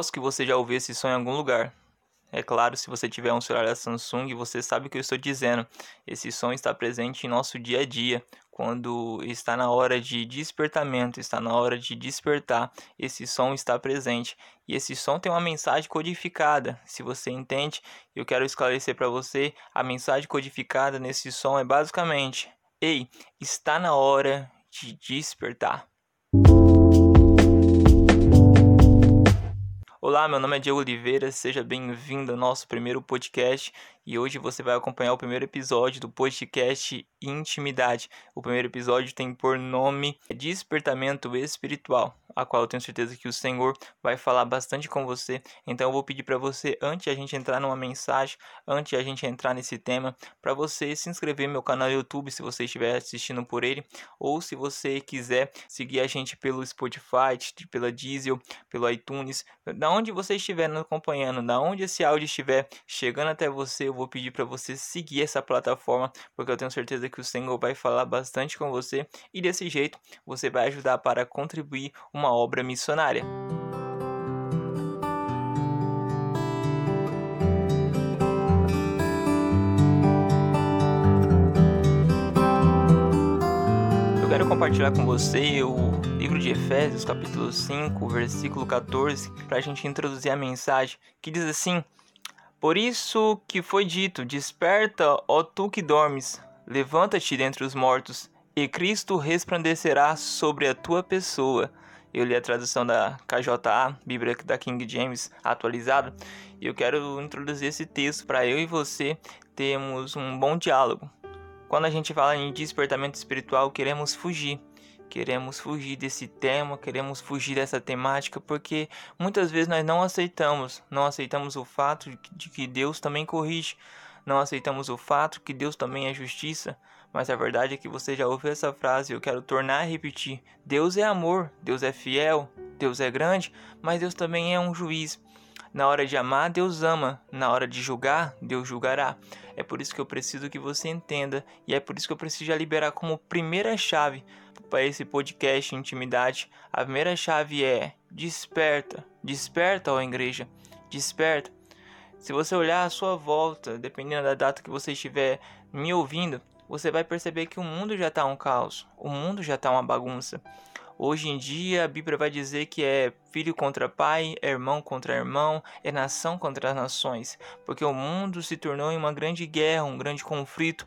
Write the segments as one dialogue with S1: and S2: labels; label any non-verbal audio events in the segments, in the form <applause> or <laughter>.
S1: Aposto que você já ouviu esse som em algum lugar. É claro, se você tiver um celular da Samsung, você sabe o que eu estou dizendo. Esse som está presente em nosso dia a dia. Quando está na hora de despertamento, está na hora de despertar, esse som está presente. E esse som tem uma mensagem codificada. Se você entende, eu quero esclarecer para você: a mensagem codificada nesse som é basicamente: Ei, está na hora de despertar. Olá, meu nome é Diego Oliveira, seja bem-vindo ao nosso primeiro podcast e hoje você vai acompanhar o primeiro episódio do podcast Intimidade. O primeiro episódio tem por nome Despertamento Espiritual, a qual eu tenho certeza que o Senhor vai falar bastante com você. Então eu vou pedir para você, antes de a gente entrar numa mensagem, antes de a gente entrar nesse tema, para você se inscrever no meu canal no YouTube se você estiver assistindo por ele, ou se você quiser seguir a gente pelo Spotify, pela Diesel, pelo iTunes, da onde você estiver acompanhando, da onde esse áudio estiver chegando até você, eu vou pedir para você seguir essa plataforma, porque eu tenho certeza que o Senhor vai falar bastante com você e desse jeito você vai ajudar para contribuir uma obra missionária. Eu quero compartilhar com você o livro de Efésios, capítulo 5, versículo 14, para a gente introduzir a mensagem, que diz assim: por isso que foi dito: Desperta, ó tu que dormes, levanta-te dentre os mortos, e Cristo resplandecerá sobre a tua pessoa. Eu li a tradução da KJA, Bíblia da King James atualizada, e eu quero introduzir esse texto para eu e você termos um bom diálogo. Quando a gente fala em despertamento espiritual, queremos fugir queremos fugir desse tema, queremos fugir dessa temática, porque muitas vezes nós não aceitamos, não aceitamos o fato de que Deus também corrige, não aceitamos o fato que Deus também é justiça, mas a verdade é que você já ouviu essa frase e eu quero tornar a repetir: Deus é amor, Deus é fiel, Deus é grande, mas Deus também é um juiz. Na hora de amar, Deus ama. Na hora de julgar, Deus julgará. É por isso que eu preciso que você entenda e é por isso que eu preciso já liberar como primeira chave para esse podcast Intimidade. A primeira chave é desperta. Desperta, ó igreja. Desperta. Se você olhar à sua volta, dependendo da data que você estiver me ouvindo, você vai perceber que o mundo já está um caos. O mundo já está uma bagunça. Hoje em dia, a Bíblia vai dizer que é filho contra pai, é irmão contra irmão, é nação contra as nações, porque o mundo se tornou em uma grande guerra, um grande conflito.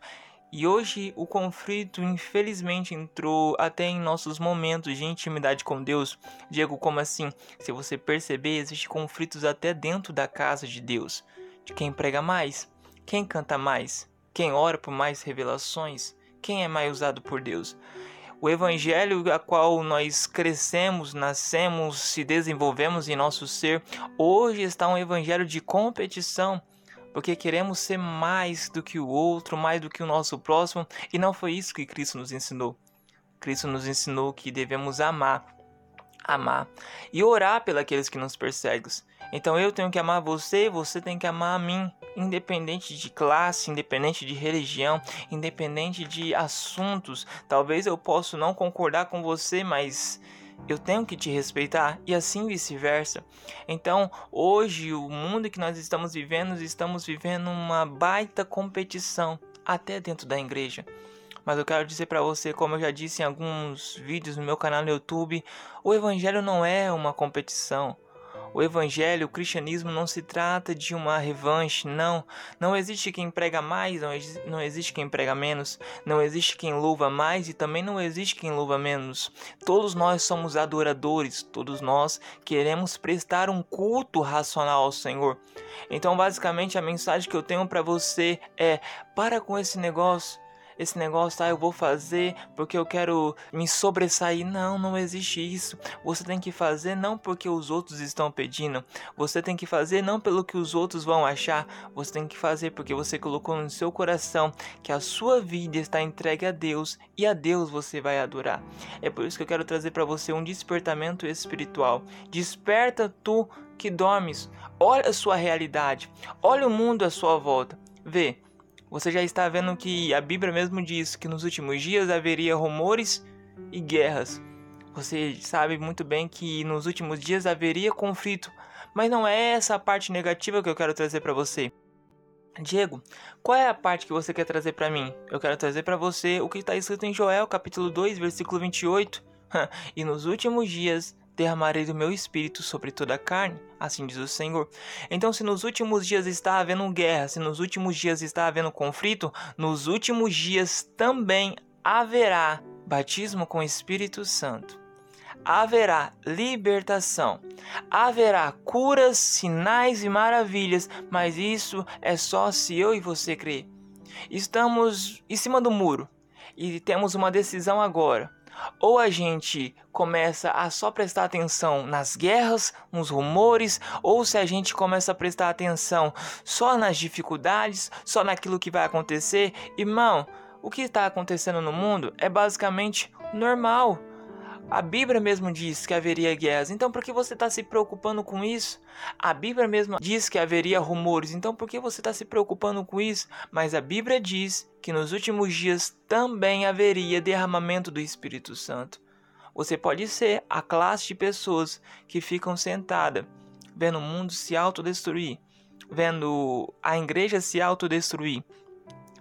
S1: E hoje o conflito, infelizmente, entrou até em nossos momentos de intimidade com Deus. Diego, como assim? Se você perceber, existem conflitos até dentro da casa de Deus. De quem prega mais, quem canta mais, quem ora por mais revelações, quem é mais usado por Deus. O evangelho a qual nós crescemos, nascemos, se desenvolvemos em nosso ser, hoje está um evangelho de competição, porque queremos ser mais do que o outro, mais do que o nosso próximo, e não foi isso que Cristo nos ensinou. Cristo nos ensinou que devemos amar, amar e orar pelos que nos perseguem. Então eu tenho que amar você, você tem que amar a mim independente de classe, independente de religião, independente de assuntos. Talvez eu possa não concordar com você, mas eu tenho que te respeitar e assim vice-versa. Então, hoje, o mundo que nós estamos vivendo, estamos vivendo uma baita competição, até dentro da igreja. Mas eu quero dizer para você, como eu já disse em alguns vídeos no meu canal no YouTube, o evangelho não é uma competição. O evangelho, o cristianismo não se trata de uma revanche, não. Não existe quem prega mais, não, não existe quem prega menos, não existe quem louva mais e também não existe quem louva menos. Todos nós somos adoradores, todos nós queremos prestar um culto racional ao Senhor. Então, basicamente, a mensagem que eu tenho para você é: para com esse negócio esse negócio, tá? Eu vou fazer porque eu quero me sobressair. Não, não existe isso. Você tem que fazer não porque os outros estão pedindo. Você tem que fazer não pelo que os outros vão achar. Você tem que fazer porque você colocou no seu coração que a sua vida está entregue a Deus e a Deus você vai adorar. É por isso que eu quero trazer para você um despertamento espiritual. Desperta tu que dormes. Olha a sua realidade. Olha o mundo à sua volta. Vê, você já está vendo que a Bíblia mesmo diz que nos últimos dias haveria rumores e guerras. Você sabe muito bem que nos últimos dias haveria conflito, Mas não é essa a parte negativa que eu quero trazer para você. Diego, qual é a parte que você quer trazer para mim? Eu quero trazer para você o que está escrito em Joel, capítulo 2, versículo 28. <laughs> e nos últimos dias derramarei do meu espírito sobre toda a carne, assim diz o Senhor. Então, se nos últimos dias está havendo guerra, se nos últimos dias está havendo conflito, nos últimos dias também haverá batismo com o Espírito Santo. Haverá libertação, haverá curas, sinais e maravilhas, mas isso é só se eu e você crer. Estamos em cima do muro e temos uma decisão agora ou a gente começa a só prestar atenção nas guerras, nos rumores, ou se a gente começa a prestar atenção só nas dificuldades, só naquilo que vai acontecer, irmão, o que está acontecendo no mundo é basicamente normal. A Bíblia mesmo diz que haveria guerras, então por que você está se preocupando com isso? A Bíblia mesmo diz que haveria rumores, então por que você está se preocupando com isso? Mas a Bíblia diz que nos últimos dias também haveria derramamento do Espírito Santo. Você pode ser a classe de pessoas que ficam sentada vendo o mundo se autodestruir, vendo a igreja se autodestruir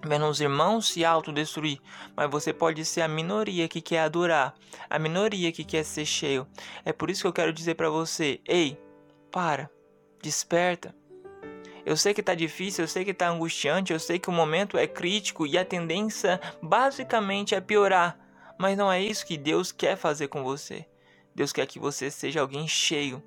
S1: vendo os irmãos se autodestruir, mas você pode ser a minoria que quer adorar, a minoria que quer ser cheio. É por isso que eu quero dizer para você: ei, para, desperta. Eu sei que tá difícil, eu sei que tá angustiante, eu sei que o momento é crítico e a tendência basicamente é piorar, mas não é isso que Deus quer fazer com você. Deus quer que você seja alguém cheio,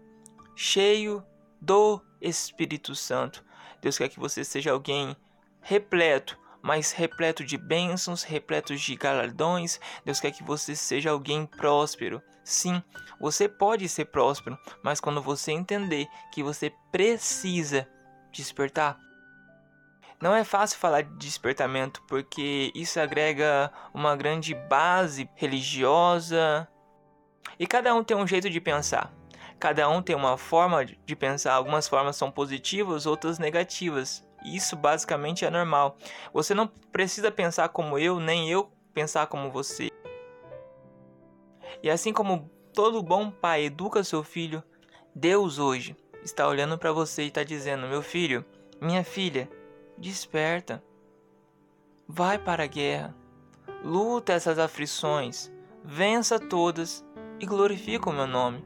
S1: cheio do Espírito Santo. Deus quer que você seja alguém repleto mas repleto de bênçãos, repleto de galardões. Deus quer que você seja alguém próspero. Sim, você pode ser próspero, mas quando você entender que você precisa despertar. Não é fácil falar de despertamento porque isso agrega uma grande base religiosa e cada um tem um jeito de pensar. Cada um tem uma forma de pensar, algumas formas são positivas, outras negativas. Isso basicamente é normal. Você não precisa pensar como eu, nem eu pensar como você. E assim como todo bom pai educa seu filho, Deus hoje está olhando para você e está dizendo: Meu filho, minha filha, desperta. Vai para a guerra. Luta essas aflições. Vença todas e glorifica o meu nome.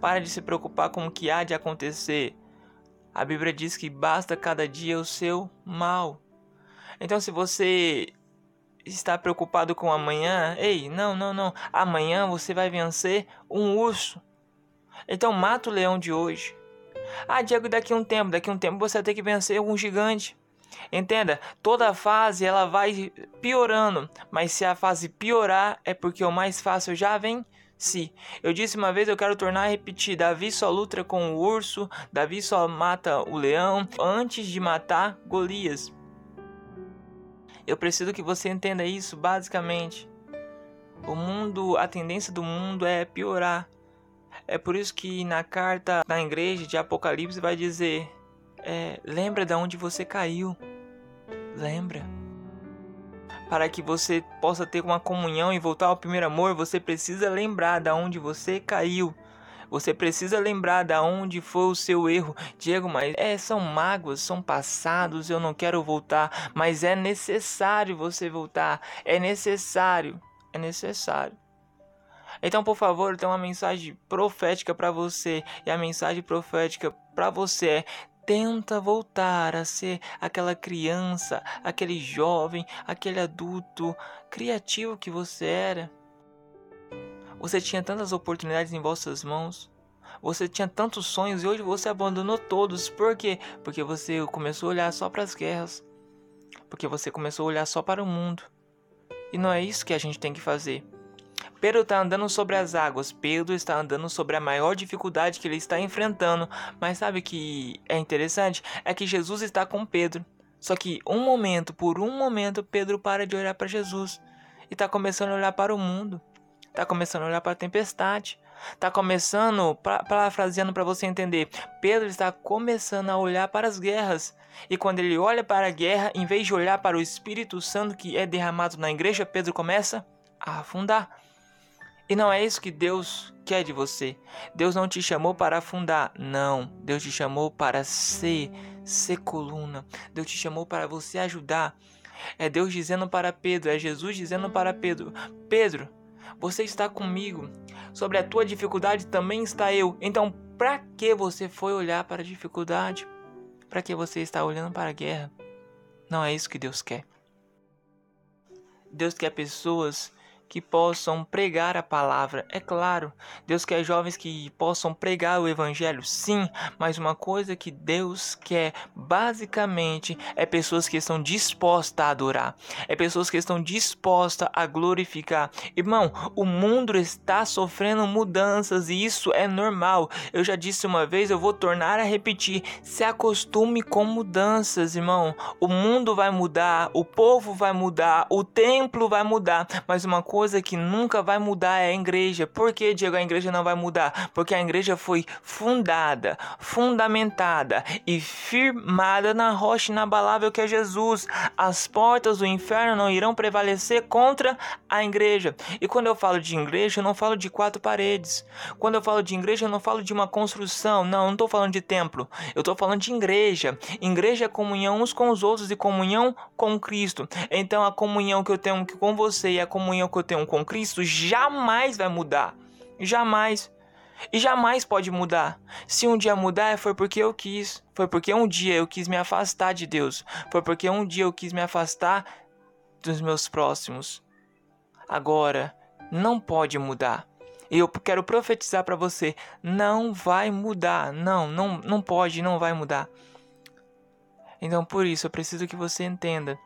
S1: Para de se preocupar com o que há de acontecer. A Bíblia diz que basta cada dia o seu mal. Então, se você está preocupado com amanhã, ei, não, não, não. Amanhã você vai vencer um urso. Então, mata o leão de hoje. Ah, Diego, daqui a um tempo, daqui a um tempo você vai ter que vencer um gigante. Entenda, toda fase ela vai piorando, mas se a fase piorar é porque o mais fácil já vem se. Eu disse uma vez, eu quero tornar a repetir: Davi só luta com o urso, Davi só mata o leão antes de matar Golias. Eu preciso que você entenda isso basicamente. O mundo, a tendência do mundo é piorar. É por isso que na carta da igreja de Apocalipse vai dizer: é, lembra de onde você caiu. Lembra para que você possa ter uma comunhão e voltar ao primeiro amor, você precisa lembrar da onde você caiu. Você precisa lembrar da onde foi o seu erro. Diego, mas é, são mágoas, são passados, eu não quero voltar, mas é necessário você voltar. É necessário. É necessário. Então, por favor, tem uma mensagem profética para você. E a mensagem profética para você é: tenta voltar a ser aquela criança, aquele jovem, aquele adulto criativo que você era. Você tinha tantas oportunidades em vossas mãos. Você tinha tantos sonhos e hoje você abandonou todos. Por quê? Porque você começou a olhar só para as guerras. Porque você começou a olhar só para o mundo. E não é isso que a gente tem que fazer. Pedro está andando sobre as águas. Pedro está andando sobre a maior dificuldade que ele está enfrentando. Mas sabe que é interessante? É que Jesus está com Pedro. Só que um momento, por um momento, Pedro para de olhar para Jesus e está começando a olhar para o mundo. Está começando a olhar para a tempestade. Está começando, parafraseando para você entender, Pedro está começando a olhar para as guerras. E quando ele olha para a guerra, em vez de olhar para o Espírito Santo que é derramado na igreja, Pedro começa a afundar. E não é isso que Deus quer de você. Deus não te chamou para afundar, não. Deus te chamou para ser, ser coluna. Deus te chamou para você ajudar. É Deus dizendo para Pedro, é Jesus dizendo para Pedro: Pedro, você está comigo. Sobre a tua dificuldade também está eu. Então, para que você foi olhar para a dificuldade? Para que você está olhando para a guerra? Não é isso que Deus quer. Deus quer pessoas que possam pregar a palavra. É claro, Deus quer jovens que possam pregar o evangelho, sim, mas uma coisa que Deus quer basicamente é pessoas que estão dispostas a adorar, é pessoas que estão dispostas a glorificar. Irmão, o mundo está sofrendo mudanças e isso é normal. Eu já disse uma vez, eu vou tornar a repetir: se acostume com mudanças, irmão. O mundo vai mudar, o povo vai mudar, o templo vai mudar, mas uma coisa coisa que nunca vai mudar é a igreja. Por que, Diego, a igreja não vai mudar? Porque a igreja foi fundada, fundamentada e firmada na rocha inabalável que é Jesus. As portas do inferno não irão prevalecer contra a igreja. E quando eu falo de igreja, eu não falo de quatro paredes. Quando eu falo de igreja, eu não falo de uma construção. Não, eu não estou falando de templo. Eu estou falando de igreja. Igreja é comunhão uns com os outros e comunhão com Cristo. Então a comunhão que eu tenho com você e a comunhão que eu tenho tenho com Cristo jamais vai mudar. Jamais. E jamais pode mudar. Se um dia mudar, foi porque eu quis. Foi porque um dia eu quis me afastar de Deus. Foi porque um dia eu quis me afastar dos meus próximos. Agora, não pode mudar. E eu quero profetizar para você: não vai mudar. Não, não, não pode, não vai mudar. Então, por isso, eu preciso que você entenda.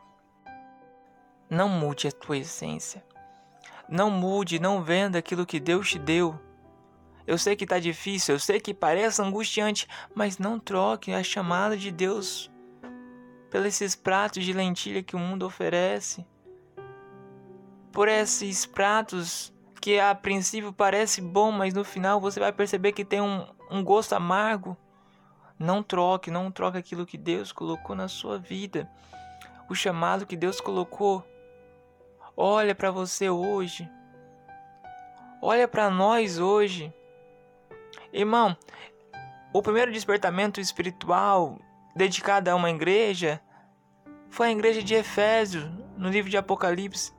S1: Não mude a tua essência. Não mude, não venda aquilo que Deus te deu. Eu sei que está difícil, eu sei que parece angustiante, mas não troque a chamada de Deus pelos esses pratos de lentilha que o mundo oferece. Por esses pratos que a princípio parece bom, mas no final você vai perceber que tem um, um gosto amargo. Não troque, não troque aquilo que Deus colocou na sua vida. O chamado que Deus colocou olha para você hoje. Olha para nós hoje. Irmão, o primeiro despertamento espiritual dedicado a uma igreja foi a igreja de Efésios, no livro de Apocalipse.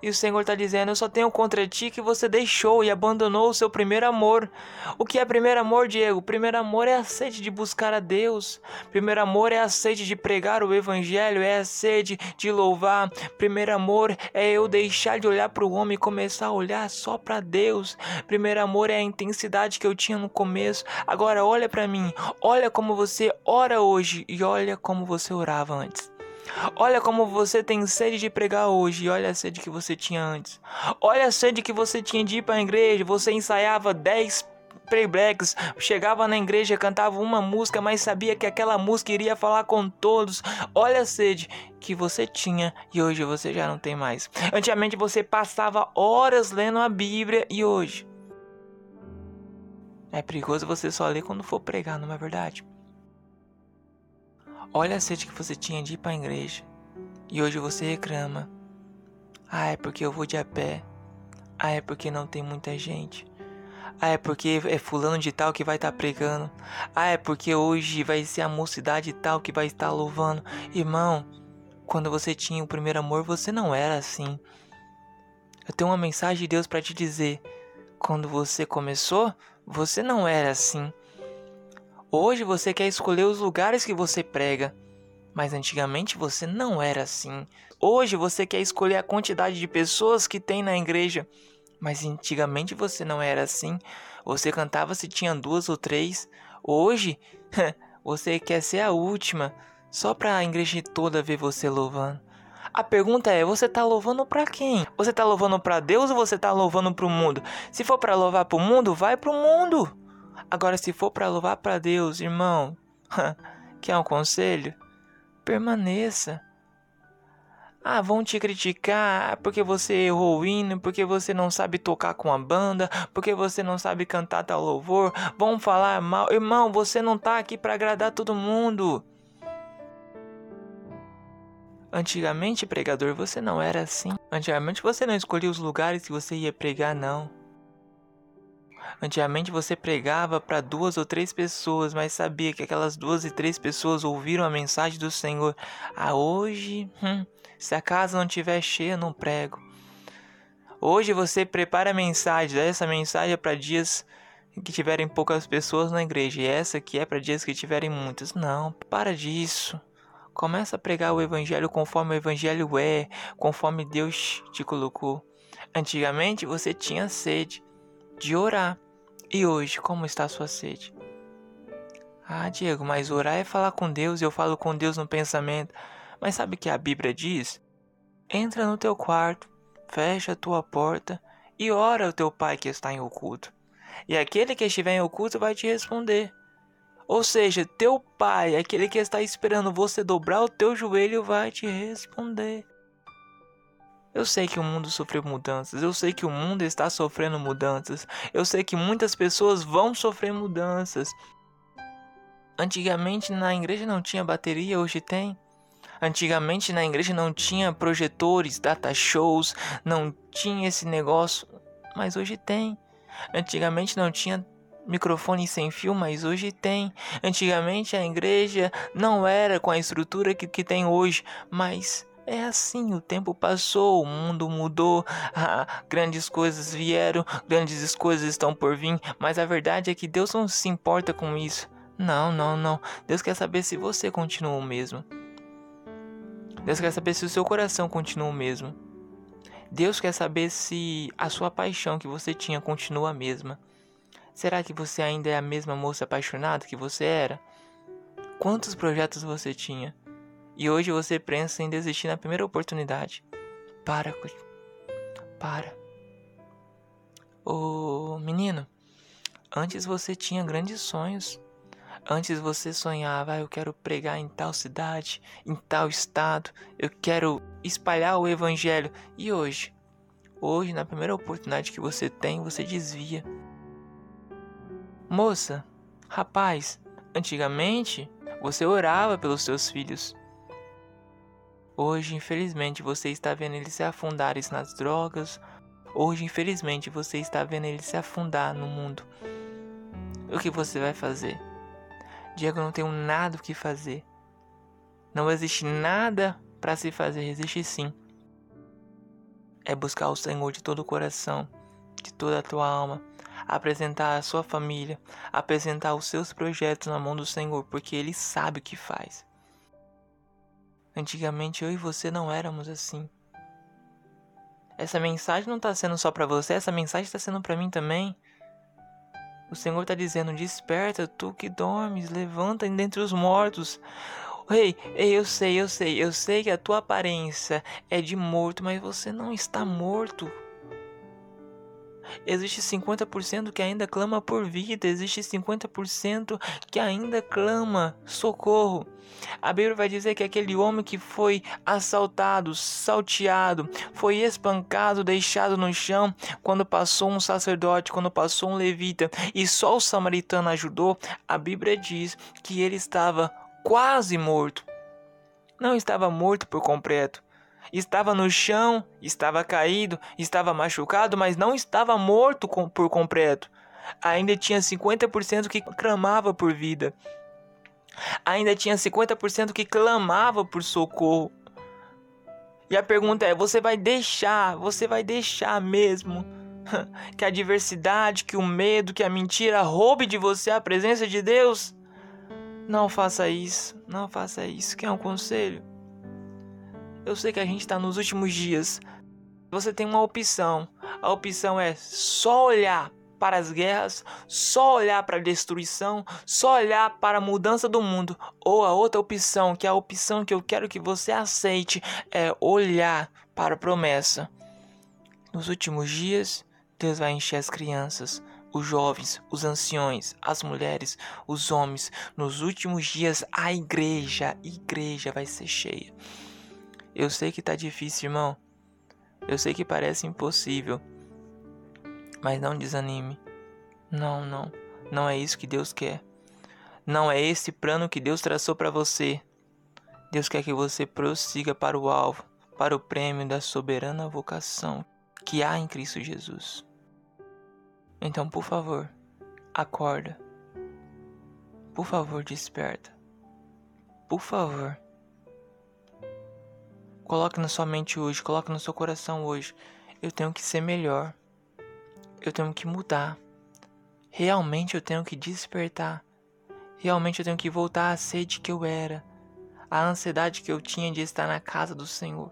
S1: E o Senhor está dizendo: Eu só tenho contra ti que você deixou e abandonou o seu primeiro amor. O que é primeiro amor, Diego? Primeiro amor é a sede de buscar a Deus. Primeiro amor é a sede de pregar o Evangelho, é a sede de louvar. Primeiro amor é eu deixar de olhar para o homem e começar a olhar só para Deus. Primeiro amor é a intensidade que eu tinha no começo. Agora olha para mim, olha como você ora hoje e olha como você orava antes. Olha como você tem sede de pregar hoje e olha a sede que você tinha antes. Olha a sede que você tinha de ir para a igreja, você ensaiava 10 playbacks, chegava na igreja, cantava uma música, mas sabia que aquela música iria falar com todos. Olha a sede que você tinha e hoje você já não tem mais. Antigamente você passava horas lendo a Bíblia e hoje é perigoso você só ler quando for pregar, não é verdade? Olha a sede que você tinha de ir para a igreja e hoje você reclama. Ah, é porque eu vou de a pé. Ah, é porque não tem muita gente. Ah, é porque é fulano de tal que vai estar tá pregando. Ah, é porque hoje vai ser a mocidade tal que vai estar louvando. Irmão, quando você tinha o primeiro amor, você não era assim. Eu tenho uma mensagem de Deus para te dizer. Quando você começou, você não era assim. Hoje você quer escolher os lugares que você prega, mas antigamente você não era assim. Hoje você quer escolher a quantidade de pessoas que tem na igreja, mas antigamente você não era assim. Você cantava se tinha duas ou três. Hoje <laughs> você quer ser a última, só para a igreja toda ver você louvando. A pergunta é: você tá louvando para quem? Você tá louvando para Deus ou você tá louvando para o mundo? Se for para louvar para o mundo, vai para o mundo. Agora, se for para louvar para Deus, irmão, <laughs> quer um conselho? Permaneça. Ah, vão te criticar porque você errou o hino, porque você não sabe tocar com a banda, porque você não sabe cantar tal louvor. Vão falar mal. Irmão, você não tá aqui para agradar todo mundo. Antigamente, pregador, você não era assim. Antigamente você não escolhia os lugares que você ia pregar, não. Antigamente você pregava para duas ou três pessoas, mas sabia que aquelas duas e três pessoas ouviram a mensagem do Senhor. Ah, hoje, hum, se a casa não estiver cheia, não prego. Hoje você prepara a mensagem, essa mensagem é para dias que tiverem poucas pessoas na igreja, e essa aqui é para dias que tiverem muitas. Não, para disso. Começa a pregar o evangelho conforme o evangelho é, conforme Deus te colocou. Antigamente você tinha sede de orar. E hoje, como está a sua sede? Ah, Diego, mas orar é falar com Deus eu falo com Deus no pensamento. Mas sabe o que a Bíblia diz? Entra no teu quarto, fecha a tua porta e ora ao teu pai que está em oculto. E aquele que estiver em oculto vai te responder. Ou seja, teu pai, aquele que está esperando você dobrar o teu joelho, vai te responder. Eu sei que o mundo sofreu mudanças, eu sei que o mundo está sofrendo mudanças, eu sei que muitas pessoas vão sofrer mudanças. Antigamente na igreja não tinha bateria, hoje tem. Antigamente na igreja não tinha projetores, data shows, não tinha esse negócio, mas hoje tem. Antigamente não tinha microfone sem fio, mas hoje tem. Antigamente a igreja não era com a estrutura que, que tem hoje, mas é assim, o tempo passou, o mundo mudou, ah, grandes coisas vieram, grandes coisas estão por vir, mas a verdade é que Deus não se importa com isso. Não, não, não. Deus quer saber se você continua o mesmo. Deus quer saber se o seu coração continua o mesmo. Deus quer saber se a sua paixão que você tinha continua a mesma. Será que você ainda é a mesma moça apaixonada que você era? Quantos projetos você tinha? E hoje você pensa em desistir na primeira oportunidade. Para, para. Ô menino, antes você tinha grandes sonhos. Antes você sonhava, ah, eu quero pregar em tal cidade, em tal estado, eu quero espalhar o evangelho. E hoje? Hoje, na primeira oportunidade que você tem, você desvia. Moça, rapaz, antigamente você orava pelos seus filhos. Hoje, infelizmente, você está vendo eles se afundarem nas drogas. Hoje, infelizmente, você está vendo eles se afundar no mundo. O que você vai fazer? Diego, não tenho nada o que fazer. Não existe nada para se fazer, existe sim. É buscar o Senhor de todo o coração, de toda a tua alma, apresentar a sua família, apresentar os seus projetos na mão do Senhor, porque Ele sabe o que faz. Antigamente eu e você não éramos assim. Essa mensagem não está sendo só para você, essa mensagem está sendo para mim também. O Senhor está dizendo: Desperta, tu que dormes, levanta dentre os mortos. Ei, ei, eu sei, eu sei, eu sei que a tua aparência é de morto, mas você não está morto. Existe 50% que ainda clama por vida, existe 50% que ainda clama socorro. A Bíblia vai dizer que aquele homem que foi assaltado, salteado, foi espancado, deixado no chão, quando passou um sacerdote, quando passou um levita e só o samaritano ajudou, a Bíblia diz que ele estava quase morto. Não estava morto por completo, Estava no chão, estava caído, estava machucado, mas não estava morto por completo. Ainda tinha 50% que clamava por vida. Ainda tinha 50% que clamava por socorro. E a pergunta é: você vai deixar, você vai deixar mesmo <laughs> que a adversidade, que o medo, que a mentira roube de você a presença de Deus? Não faça isso, não faça isso. Quer um conselho? Eu sei que a gente está nos últimos dias. Você tem uma opção. A opção é só olhar para as guerras, só olhar para a destruição, só olhar para a mudança do mundo. Ou a outra opção, que é a opção que eu quero que você aceite, é olhar para a promessa. Nos últimos dias, Deus vai encher as crianças, os jovens, os anciões, as mulheres, os homens. Nos últimos dias, a igreja, a igreja vai ser cheia. Eu sei que tá difícil, irmão. Eu sei que parece impossível. Mas não desanime. Não, não. Não é isso que Deus quer. Não é esse plano que Deus traçou para você. Deus quer que você prossiga para o alvo, para o prêmio da soberana vocação que há em Cristo Jesus. Então, por favor, acorda. Por favor, desperta. Por favor. Coloque na sua mente hoje, coloque no seu coração hoje. Eu tenho que ser melhor. Eu tenho que mudar. Realmente eu tenho que despertar. Realmente eu tenho que voltar à sede que eu era. A ansiedade que eu tinha de estar na casa do Senhor.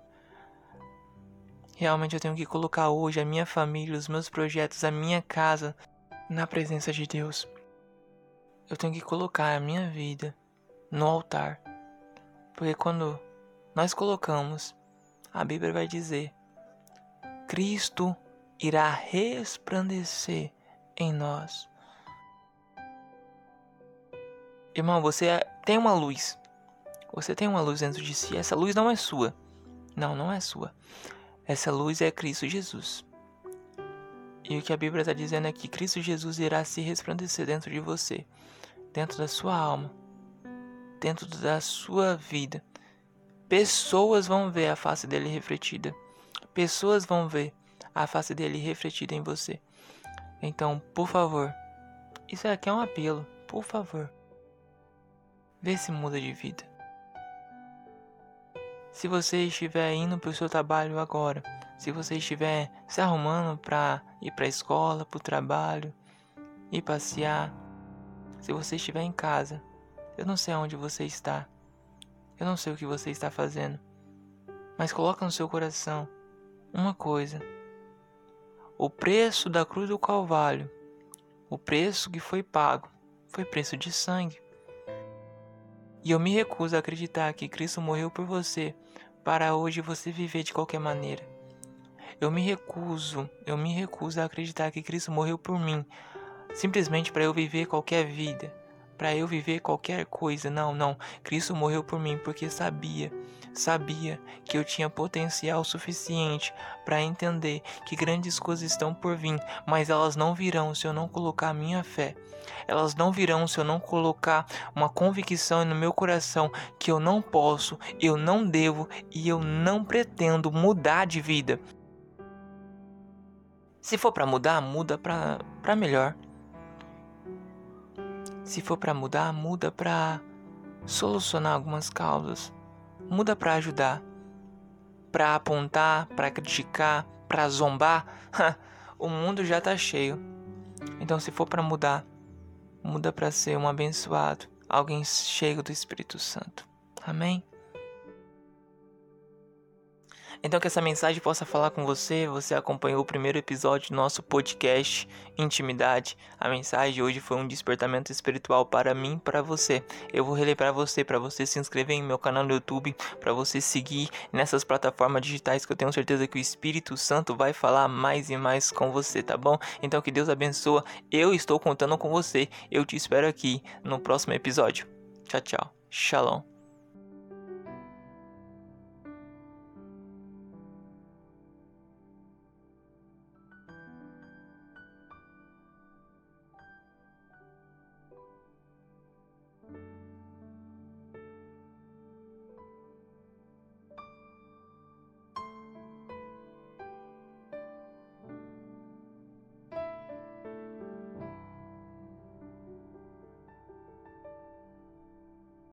S1: Realmente eu tenho que colocar hoje a minha família, os meus projetos, a minha casa na presença de Deus. Eu tenho que colocar a minha vida no altar. Porque quando nós colocamos, a Bíblia vai dizer: Cristo irá resplandecer em nós. Irmão, você tem uma luz. Você tem uma luz dentro de si. Essa luz não é sua. Não, não é sua. Essa luz é Cristo Jesus. E o que a Bíblia está dizendo é que Cristo Jesus irá se resplandecer dentro de você, dentro da sua alma, dentro da sua vida. Pessoas vão ver a face dele refletida. Pessoas vão ver a face dele refletida em você. Então, por favor, isso aqui é um apelo, por favor. Vê se muda de vida. Se você estiver indo para o seu trabalho agora, se você estiver se arrumando para ir para a escola, para o trabalho, ir passear, se você estiver em casa, eu não sei onde você está, eu não sei o que você está fazendo, mas coloca no seu coração uma coisa: o preço da cruz do Calvário, o preço que foi pago, foi preço de sangue. E eu me recuso a acreditar que Cristo morreu por você para hoje você viver de qualquer maneira. Eu me recuso, eu me recuso a acreditar que Cristo morreu por mim, simplesmente para eu viver qualquer vida para eu viver qualquer coisa. Não, não. Cristo morreu por mim porque sabia, sabia que eu tinha potencial suficiente para entender que grandes coisas estão por vir, mas elas não virão se eu não colocar a minha fé. Elas não virão se eu não colocar uma convicção no meu coração que eu não posso, eu não devo e eu não pretendo mudar de vida. Se for para mudar, muda para melhor. Se for para mudar, muda para solucionar algumas causas. Muda para ajudar. Para apontar, para criticar, para zombar, <laughs> o mundo já tá cheio. Então, se for para mudar, muda para ser um abençoado, alguém cheio do Espírito Santo. Amém? Então que essa mensagem possa falar com você. Você acompanhou o primeiro episódio do nosso podcast Intimidade. A mensagem de hoje foi um despertamento espiritual para mim para você. Eu vou reler para você, para você se inscrever em meu canal no YouTube, para você seguir nessas plataformas digitais que eu tenho certeza que o Espírito Santo vai falar mais e mais com você, tá bom? Então que Deus abençoe. Eu estou contando com você. Eu te espero aqui no próximo episódio. Tchau, tchau. Shalom.